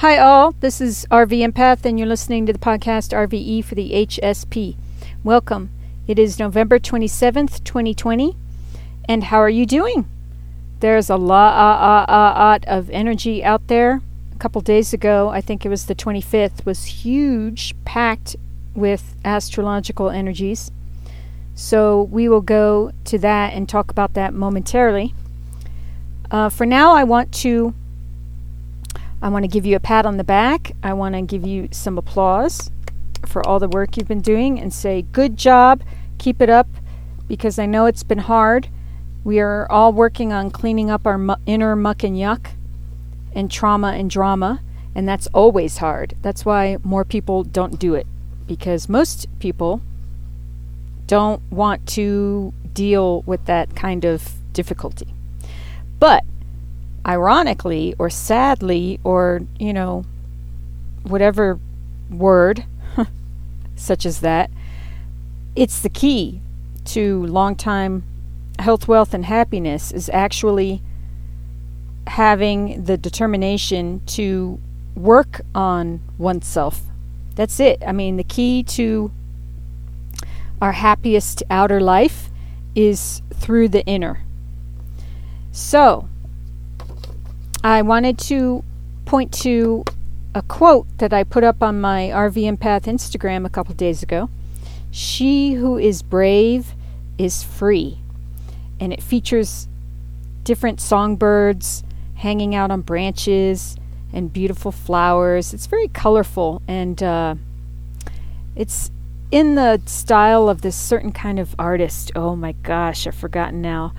Hi, all. This is RV Empath, and you're listening to the podcast RVE for the HSP. Welcome. It is November 27th, 2020. And how are you doing? There's a lot of energy out there. A couple days ago, I think it was the 25th, was huge, packed with astrological energies. So we will go to that and talk about that momentarily. Uh, for now, I want to I want to give you a pat on the back. I want to give you some applause for all the work you've been doing and say, good job, keep it up, because I know it's been hard. We are all working on cleaning up our mu- inner muck and yuck and trauma and drama, and that's always hard. That's why more people don't do it, because most people don't want to deal with that kind of difficulty. But ironically or sadly or, you know, whatever word such as that, it's the key to long time health, wealth, and happiness is actually having the determination to work on oneself. That's it. I mean, the key to our happiest outer life is through the inner. So, I wanted to point to a quote that I put up on my RV Empath Instagram a couple days ago. She who is brave is free. And it features different songbirds hanging out on branches and beautiful flowers. It's very colorful and uh, it's in the style of this certain kind of artist. Oh my gosh, I've forgotten now.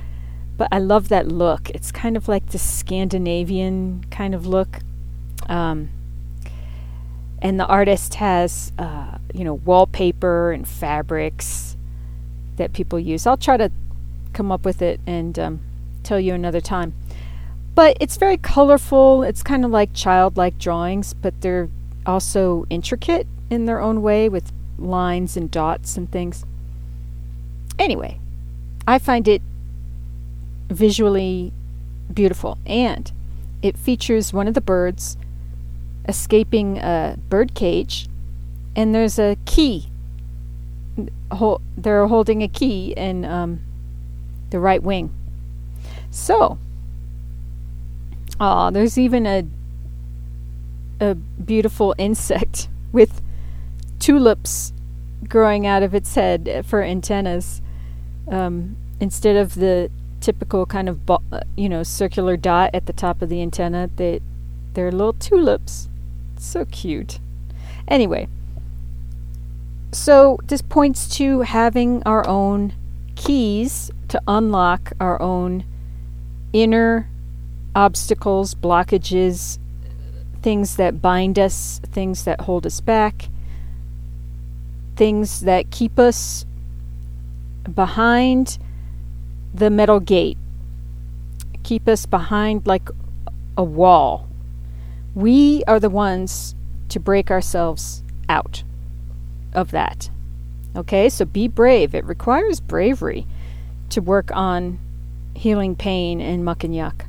But I love that look. It's kind of like the Scandinavian kind of look. Um, and the artist has, uh, you know, wallpaper and fabrics that people use. I'll try to come up with it and um, tell you another time. But it's very colorful. It's kind of like childlike drawings, but they're also intricate in their own way with lines and dots and things. Anyway, I find it visually beautiful. And it features one of the birds escaping a bird cage, and there's a key. They're holding a key in um, the right wing. So, ah, there's even a a beautiful insect with tulips growing out of its head for antennas um, instead of the typical kind of bo- uh, you know circular dot at the top of the antenna. They they're little tulips. so cute. Anyway, so this points to having our own keys to unlock our own inner obstacles, blockages, things that bind us, things that hold us back, things that keep us behind the metal gate, keep us behind like a wall. We are the ones to break ourselves out of that. Okay, so be brave. It requires bravery to work on healing pain and muck and yuck.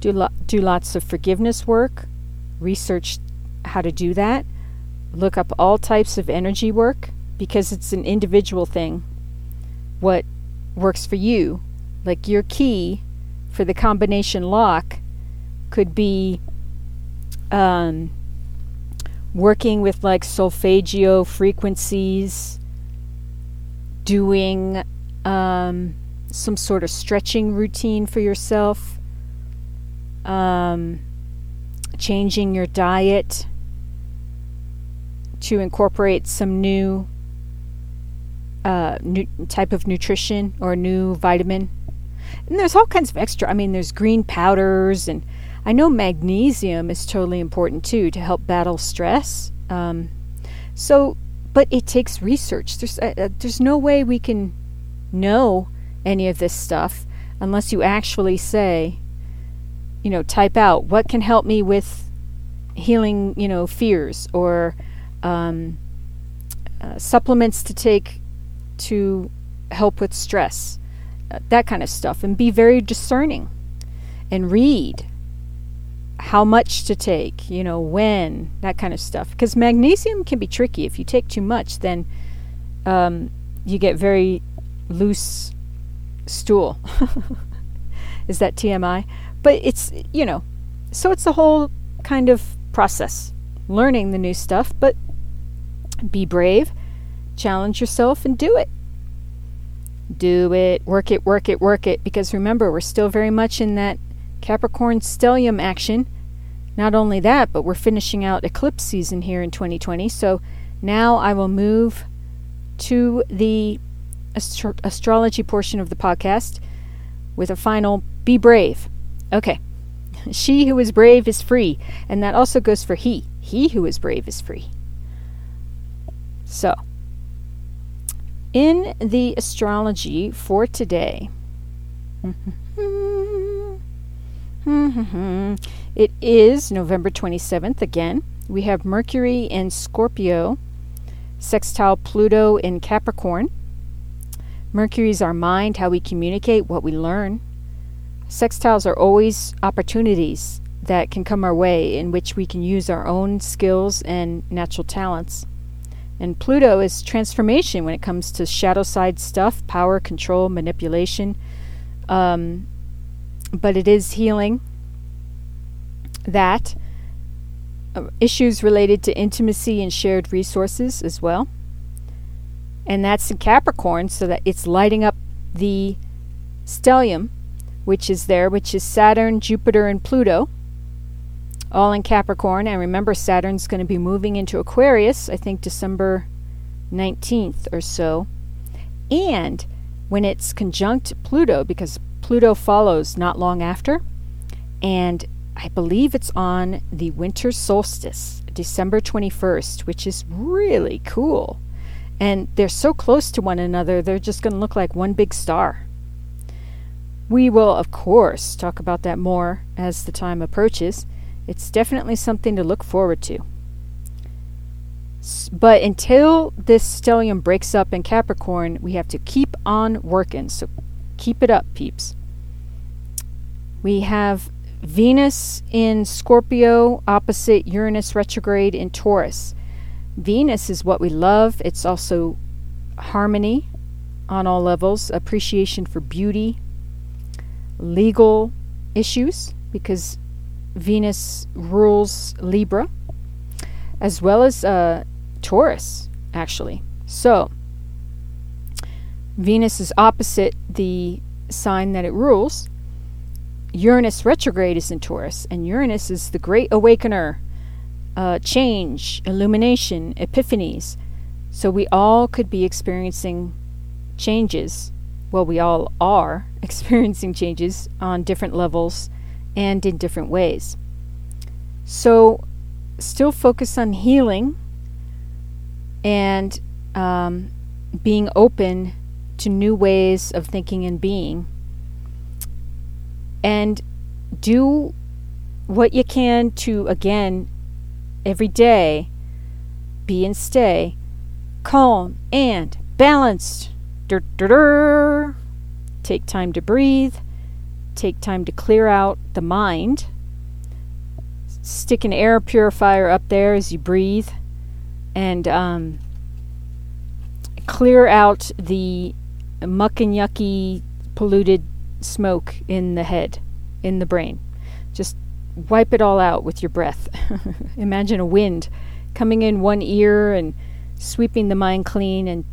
Do, lo- do lots of forgiveness work, research how to do that, look up all types of energy work because it's an individual thing. What works for you. Like your key for the combination lock could be um, working with like solfeggio frequencies, doing um, some sort of stretching routine for yourself, um, changing your diet to incorporate some new uh, new type of nutrition or new vitamin. And there's all kinds of extra. I mean, there's green powders, and I know magnesium is totally important too to help battle stress. Um, so, but it takes research. There's uh, uh, there's no way we can know any of this stuff unless you actually say, you know, type out what can help me with healing, you know, fears or um, uh, supplements to take to help with stress, uh, that kind of stuff, and be very discerning and read. how much to take, you know, when, that kind of stuff. Because magnesium can be tricky. If you take too much, then um, you get very loose stool. Is that TMI? But it's, you know, so it's a whole kind of process learning the new stuff, but be brave, challenge yourself, and do it. Do it, work it, work it, work it. Because remember, we're still very much in that Capricorn stellium action. Not only that, but we're finishing out eclipse season here in 2020. So now I will move to the astro- astrology portion of the podcast with a final be brave. Okay. She who is brave is free. And that also goes for he. He who is brave is free. So, in the astrology for today, it is November 27th again. We have Mercury in Scorpio, sextile Pluto in Capricorn. Mercury is our mind, how we communicate, what we learn. Sextiles are always opportunities that can come our way in which we can use our own skills and natural talents. And Pluto is transformation when it comes to shadow side stuff, power, control, manipulation. Um, but it is healing that. Uh, issues related to intimacy and shared resources as well. And that's in Capricorn, so that it's lighting up the stellium which is there, which is Saturn, Jupiter, and Pluto, all in Capricorn. And remember, Saturn's going to be moving into Aquarius, I think December 19th or so. And when it's conjunct Pluto, because Pluto follows not long after, and I believe it's on the winter solstice, December 21st, which is really cool. And they're so close to one another, they're just going to look like one big star. We will, of course, talk about that more as the time approaches. It's definitely something to look forward to. But until this stellium breaks up in Capricorn, we have to keep on working. So keep it up, peeps. We have Venus in Scorpio opposite Uranus retrograde in Taurus. Venus is what we love. It's also harmony on all levels, appreciation for beauty, legal issues because Venus rules Libra, as well as uh, Taurus, actually. So, Venus is opposite the sign that it rules. Uranus retrograde is in Taurus, and Uranus is the great awakener, uh, change, illumination, epiphanies. So, we all could be experiencing changes well, we all are experiencing changes on different levels and in different ways. So, still focus on healing and um, being open to new ways of thinking and being. And do what you can to, again, every day, be and stay calm and balanced Dur, dur, dur. Take time to breathe. Take time to clear out the mind. Stick an air purifier up there as you breathe. And um, clear out the muck and yucky polluted smoke in the head, in the brain. Just wipe it all out with your breath. Imagine a wind coming in one ear and sweeping the mind clean and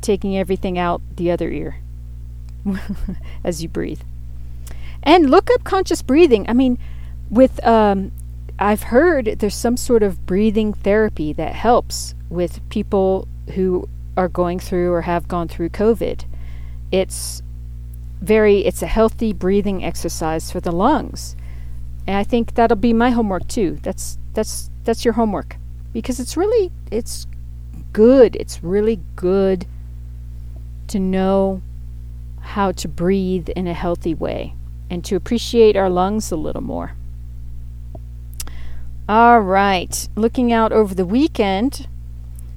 taking everything out the other ear as you breathe. And look up conscious breathing. I mean, with um, I've heard there's some sort of breathing therapy that helps with people who are going through or have gone through COVID. It's very it's a healthy breathing exercise for the lungs. And I think that'll be my homework too. That's that's that's your homework because it's really it's good. It's really good to know how to breathe in a healthy way and to appreciate our lungs a little more. All right, looking out over the weekend,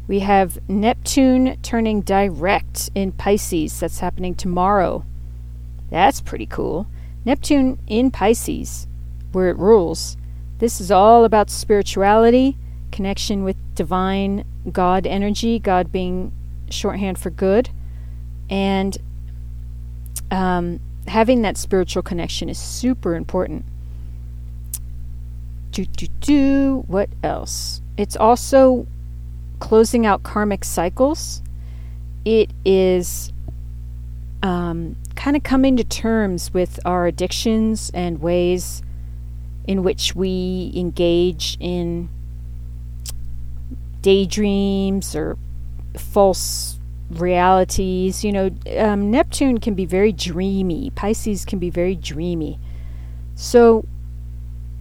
we have Neptune turning direct in Pisces. That's happening tomorrow. That's pretty cool. Neptune in Pisces, where it rules, This is all about spirituality, connection with divine God energy, God being shorthand for good, and um, having that spiritual connection is super important. Do, do, do. What else? It's also closing out karmic cycles. It is um, kind of coming to terms with our addictions and ways in which we engage in daydreams or false realities. You know, um, Neptune can be very dreamy, Pisces can be very dreamy. So,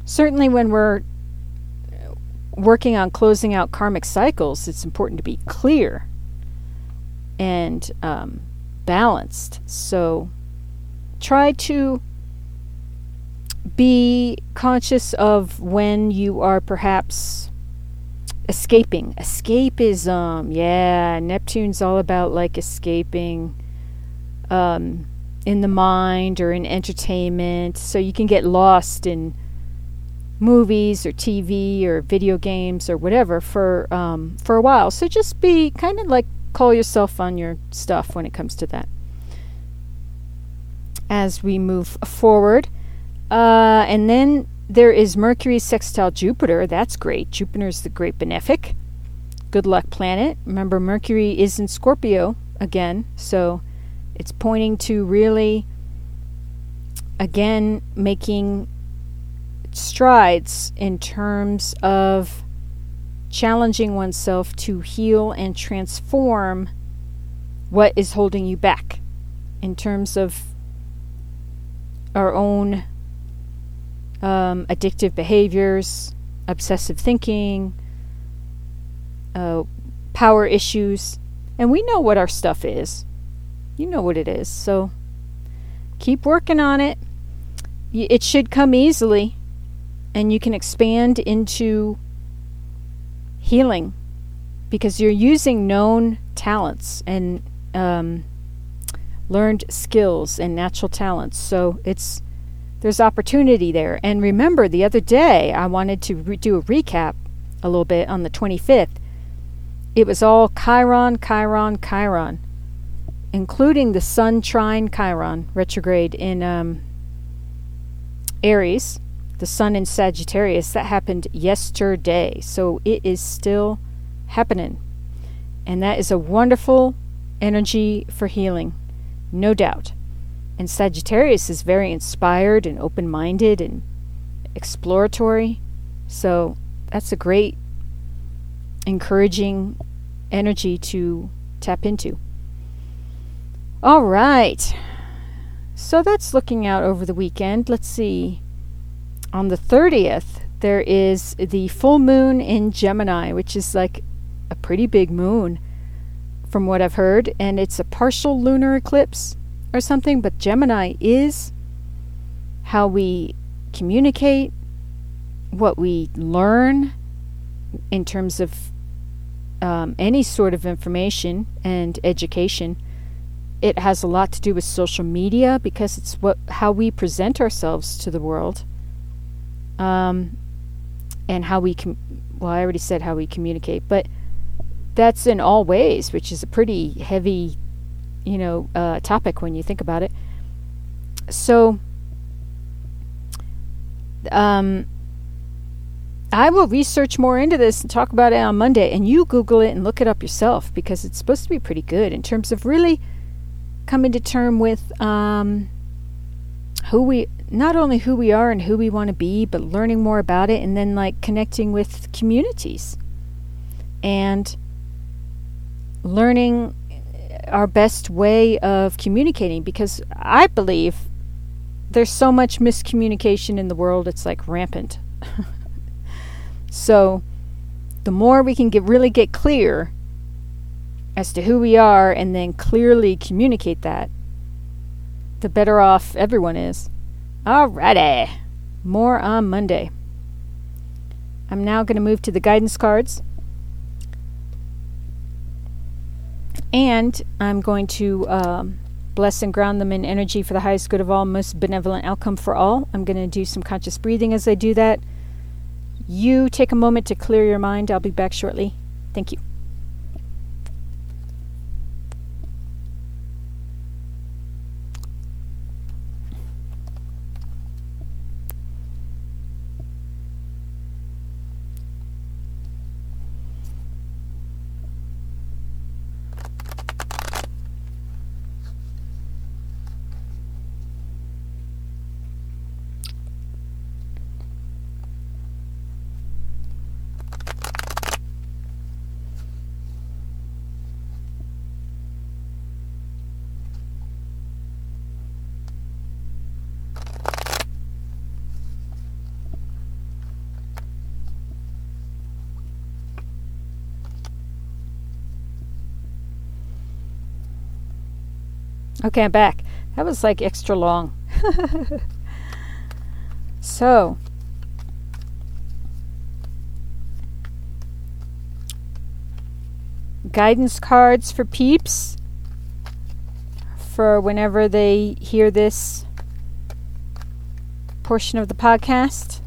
certainly when we're working on closing out karmic cycles, it's important to be clear and um, balanced. So try to be conscious of when you are perhaps escaping. Escapism. Yeah, Neptune's all about like escaping um, in the mind or in entertainment. So you can get lost in movies or TV or video games or whatever for um, for a while. So just be kind of like call yourself on your stuff when it comes to that. As we move forward, uh, and then there is Mercury sextile Jupiter. That's great. Jupiter's the great benefic. Good luck planet. Remember, Mercury is in Scorpio again, so it's pointing to really, again, making strides in terms of challenging oneself to heal and transform what is holding you back in terms of our own um, addictive behaviors, obsessive thinking, uh, power issues. And we know what our stuff is. You know what it is. So keep working on it. It should come easily and you can expand into healing because you're using known talents and um, learned skills and natural talents. So it's there's opportunity there. And remember, the other day I wanted to re- do a recap a little bit on the 25th. It was all Chiron, Chiron, Chiron, including the Sun trine Chiron retrograde in um, Aries the sun in Sagittarius, that happened yesterday. So it is still happening. And that is a wonderful energy for healing, no doubt. And Sagittarius is very inspired and open minded and exploratory. So that's a great, encouraging energy to tap into. All right. So that's looking out over the weekend. Let's see on the 30th, there is the full moon in Gemini, which is like a pretty big moon from what I've heard. And it's a partial lunar eclipse or something, but Gemini is how we communicate, what we learn in terms of um, any sort of information and education. It has a lot to do with social media because it's what how we present ourselves to the world um, and how we com- well i already said how we communicate but that's in all ways which is a pretty heavy you know uh, topic when you think about it so um, I will research more into this and talk about it on Monday. And you Google it and look it up yourself because it's supposed to be pretty good in terms of really coming to term with um, who we not only who we are and who we want to be, but learning more about it and then like connecting with communities and learning our best way of communicating because I believe there's so much miscommunication in the world, it's like rampant. so the more we can get really get clear as to who we are and then clearly communicate that, the better off everyone is. Alrighty. More on Monday. I'm now going to move to the guidance cards. And I'm going to um, bless and ground them in energy for the highest good of all, most benevolent outcome for all. I'm going to do some conscious breathing as I do that. you take a moment to clear your mind. I'll be back shortly. Thank you. Okay, I'm back. That was like extra long. so, guidance cards for peeps for whenever they hear this portion of the podcast.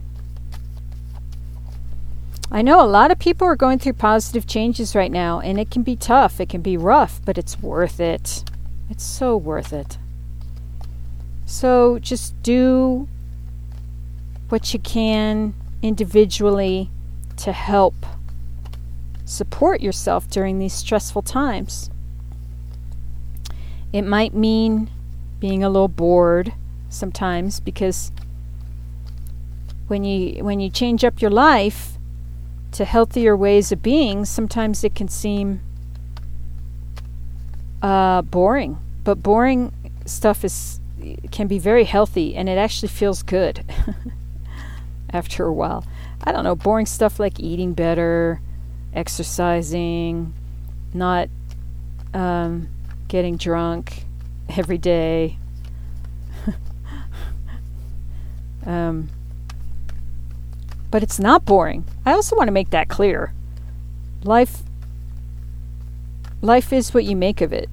I know a lot of people are going through positive changes right now, and it can be tough, it can be rough, but it's worth it. It's so worth it. So just do what you can individually to help support yourself during these stressful times. It might mean being a little bored sometimes because when you when you change up your life to healthier ways of being, sometimes it can seem uh, boring but boring stuff is can be very healthy and it actually feels good after a while. I don't know, boring stuff like eating better, exercising, not um, getting drunk every day. um, but it's not boring. I also want to make that clear. Life life is what you make of it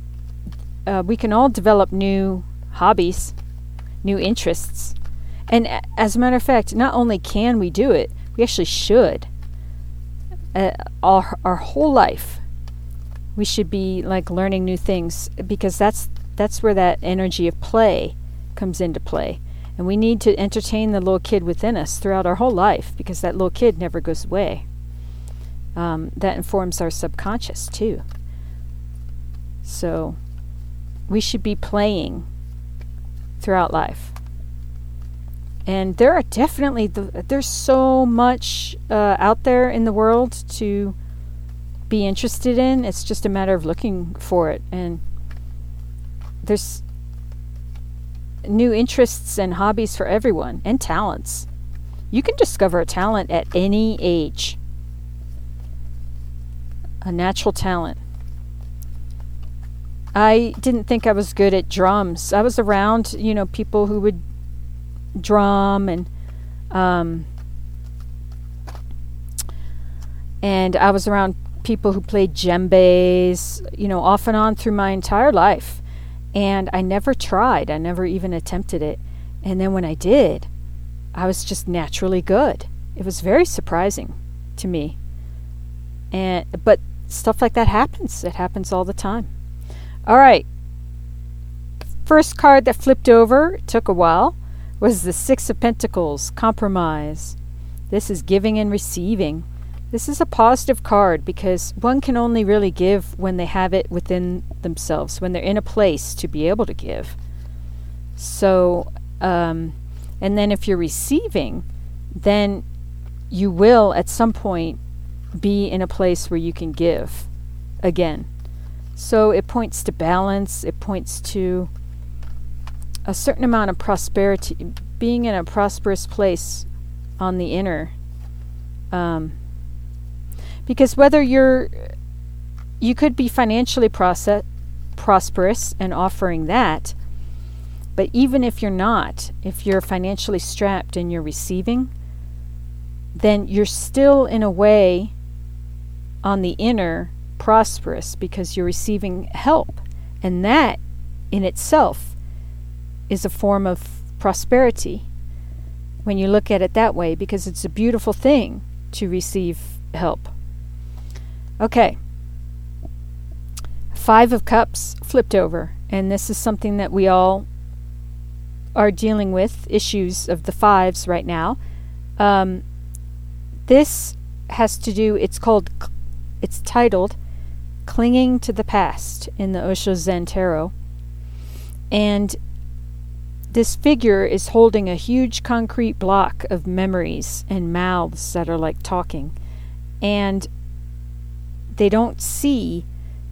uh, we can all develop new hobbies, new interests. And as a matter of fact, not only can we do it, we actually should. Uh, our, our whole life, we should be like learning new things because that's that's where that energy of play comes into play. And we need to entertain the little kid within us throughout our whole life because that little kid never goes away. Um, that informs our subconscious too. So we should be playing throughout life. And there are definitely the, there's so much uh, out there in the world to be interested in. It's just a matter of looking for it. And there's new interests and hobbies for everyone and talents. You can discover a talent at any age, a natural talent. I didn't think I was good at drums. I was around, you know, people who would drum and um, and I was around people who played djembes, you know, off and on through my entire life. And I never tried. I never even attempted it. And then when I did, I was just naturally good. It was very surprising to me. And but stuff like that happens. It happens all the time. All right. First card that flipped over, took a while, was the Six of Pentacles, Compromise. This is giving and receiving. This is a positive card because one can only really give when they have it within themselves, when they're in a place to be able to give. So, um, and then if you're receiving, then you will at some point be in a place where you can give again. So it points to balance, it points to a certain amount of prosperity, being in a prosperous place on the inner. Um, because whether you're, you could be financially process, prosperous and offering that, but even if you're not, if you're financially strapped and you're receiving, then you're still in a way on the inner prosperous because you're receiving help. And that in itself is a form of prosperity when you look at it that way because it's a beautiful thing to receive help. Okay. Five of Cups flipped over, and this is something that we all are dealing with issues of the fives right now. Um, this has to do, it's called, it's titled Clinging to the Past in the Osho Zen Tarot. And this figure is holding a huge concrete block of memories and mouths that are like talking. And they don't see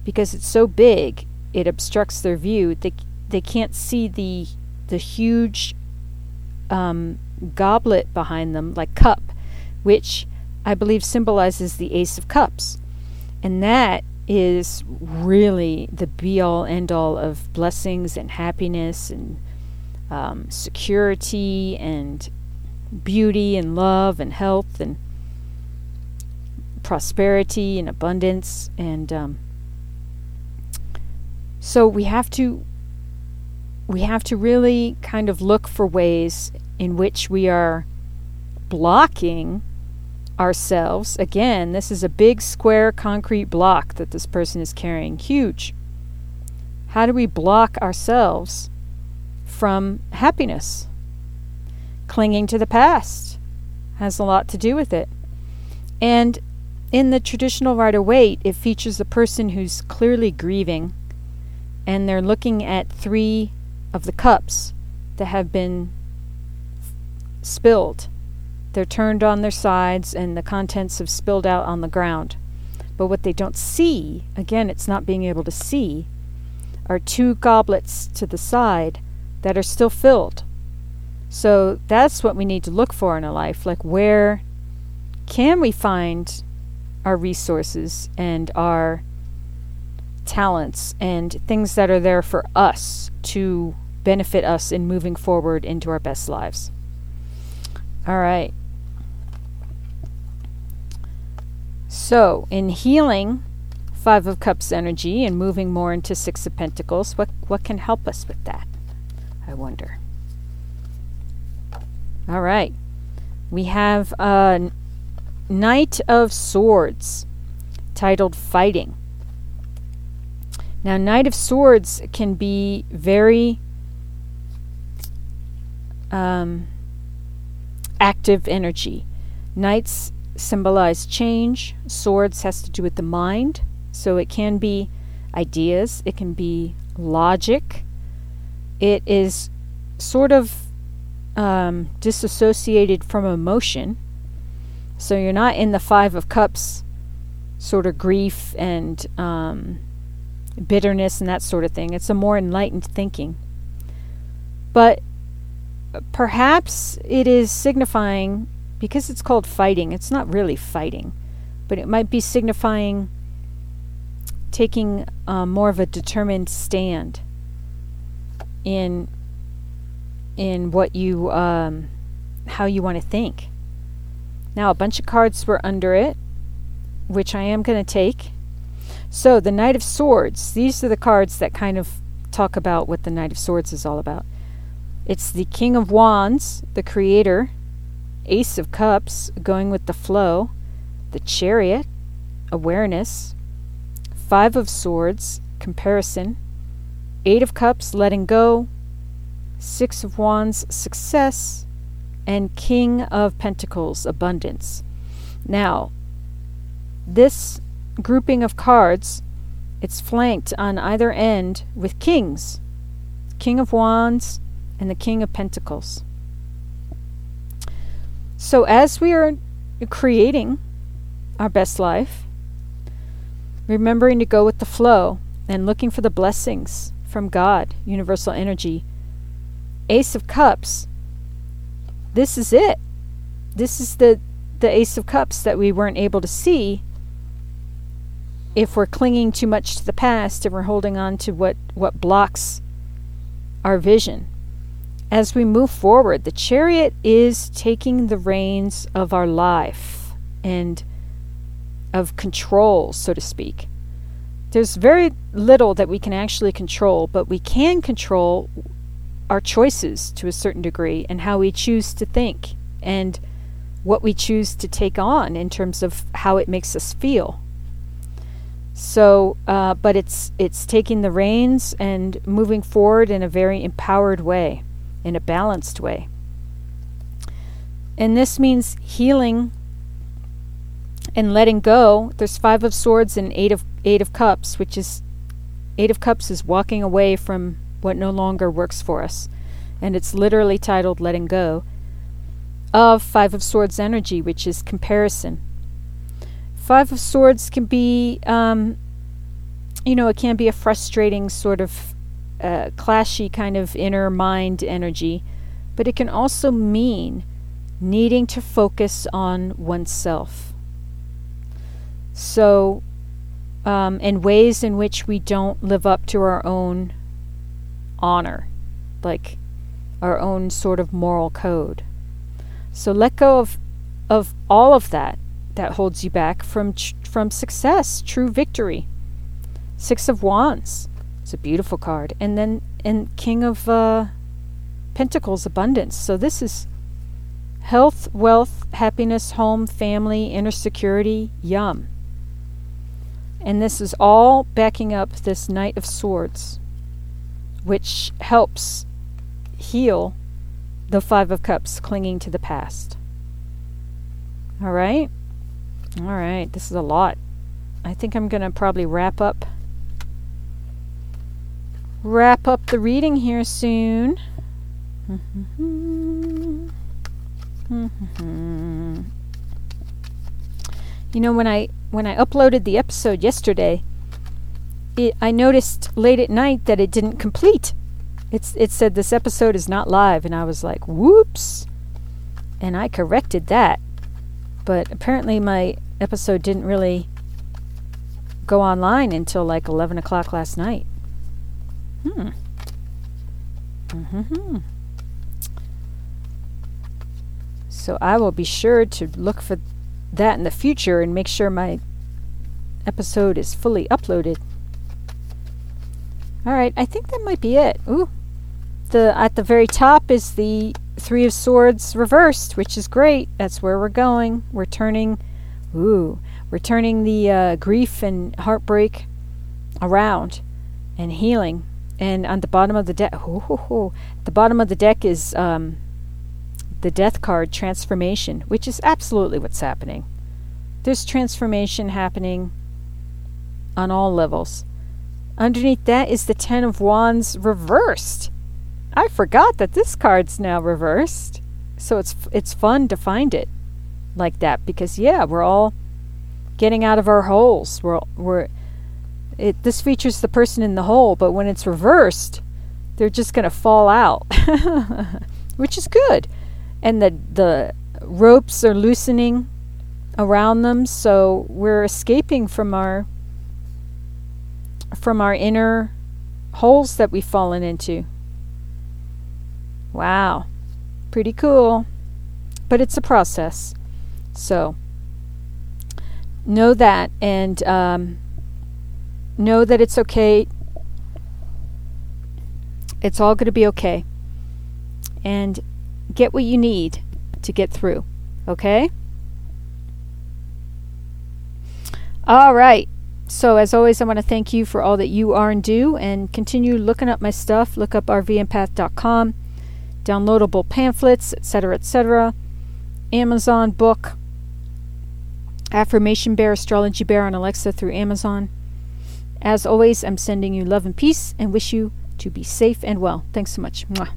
because it's so big, it obstructs their view. They, they can't see the, the huge um, goblet behind them, like cup, which I believe symbolizes the Ace of Cups. And that is really the be all end all of blessings and happiness and um, security and beauty and love and health and prosperity and abundance and um, so we have to we have to really kind of look for ways in which we are blocking ourselves again this is a big square concrete block that this person is carrying huge how do we block ourselves from happiness. Clinging to the past has a lot to do with it. And in the traditional Rider Waite, it features a person who's clearly grieving, and they're looking at three of the cups that have been spilled. They're turned on their sides, and the contents have spilled out on the ground. But what they don't see, again, it's not being able to see, are two goblets to the side that are still filled. So that's what we need to look for in a life. Like, where can we find our resources and our talents and things that are there for us to benefit us in moving forward into our best lives? All right. So, in healing Five of Cups energy and moving more into Six of Pentacles, what, what can help us with that? I wonder. All right. We have a Knight of Swords titled Fighting. Now, Knight of Swords can be very um, active energy. Knights symbolize change, swords has to do with the mind, so it can be ideas, it can be logic, it is sort of um, disassociated from emotion. So you're not in the Five of Cups sort of grief and um, bitterness and that sort of thing. It's a more enlightened thinking. But perhaps it is signifying, because it's called fighting, it's not really fighting, but it might be signifying taking uh, more of a determined stand in in what you um, how you want to think. Now a bunch of cards were under it, which I am going to take. So the Knight of Swords. These are the cards that kind of talk about what the Knight of Swords is all about. It's the King of Wands, the Creator, Ace of Cups, going with the flow, the Chariot, awareness, Five of Swords, comparison, Eight of Cups, letting go. Six of Wands, success. And King of Pentacles, abundance. Now, this grouping of cards, it's flanked on either end with kings. King of Wands and the King of Pentacles. So as we are creating our best life, remembering to go with the flow and looking for the blessings from God, universal energy. Ace of Cups. This is it. This is the the Ace of Cups that we weren't able to see if we're clinging too much to the past and we're holding on to what, what blocks our vision. As we move forward, the chariot is taking the reins of our life and of control, so to speak there's very little that we can actually control, but we can control our choices to a certain degree and how we choose to think and what we choose to take on in terms of how it makes us feel. So, uh, but it's it's taking the reins and moving forward in a very empowered way, in a balanced way. And this means healing and letting go. There's five of swords and eight of eight of cups, which is eight of cups is walking away from what no longer works for us, and it's literally titled letting go. Of five of swords energy, which is comparison Five of Swords can be, um, you know, it can be a frustrating sort of uh, clashy kind of inner mind energy, but it can also mean needing to focus on oneself. So, um, and ways in which we don't live up to our own honor, like our own sort of moral code. So let go of of all of that that holds you back from ch- from success, true victory. Six of Wands. It's a beautiful card. And then and King of uh, Pentacles, abundance. So this is health, wealth, happiness, home, family, inner security. Yum. And this is all backing up this Knight of Swords, which helps heal the Five of Cups clinging to the past. All right? All right, this is a lot. I think I'm going to probably wrap up wrap up the reading here soon. you know when I when I uploaded the episode yesterday, it, I noticed late at night that it didn't complete. It's it said this episode is not live and I was like, "Whoops." And I corrected that. But apparently my episode didn't really go online until like 11 o'clock last night. Hmm. Mm-hmm. So I will be sure to look for that in the future and make sure my episode is fully uploaded. All right, I think that might be it. Ooh. The at the very top is the 3 of swords reversed, which is great. That's where we're going. We're turning Ooh, we're turning the uh, grief and heartbreak around and healing. And on the bottom of the deck, the bottom of the deck is um, the death card transformation, which is absolutely what's happening. There's transformation happening on all levels. Underneath that is the Ten of Wands reversed. I forgot that this card's now reversed. So it's it's fun to find it like that because yeah, we're all getting out of our holes. We're we're it this features the person in the hole, but when it's reversed, they're just going to fall out. Which is good. And the the ropes are loosening around them, so we're escaping from our from our inner holes that we've fallen into. Wow. Pretty cool. But it's a process. So know that and um, know that it's okay. It's all going to be okay. And get what you need to get through. Okay? All right. So, as always, I want to thank you for all that you are and do, and continue looking up my stuff. Look up rvempath.com, downloadable pamphlets, etc., etc., Amazon book, Affirmation Bear, Astrology Bear on Alexa through Amazon. As always, I'm sending you love and peace and wish you to be safe and well. Thanks so much. Mwah.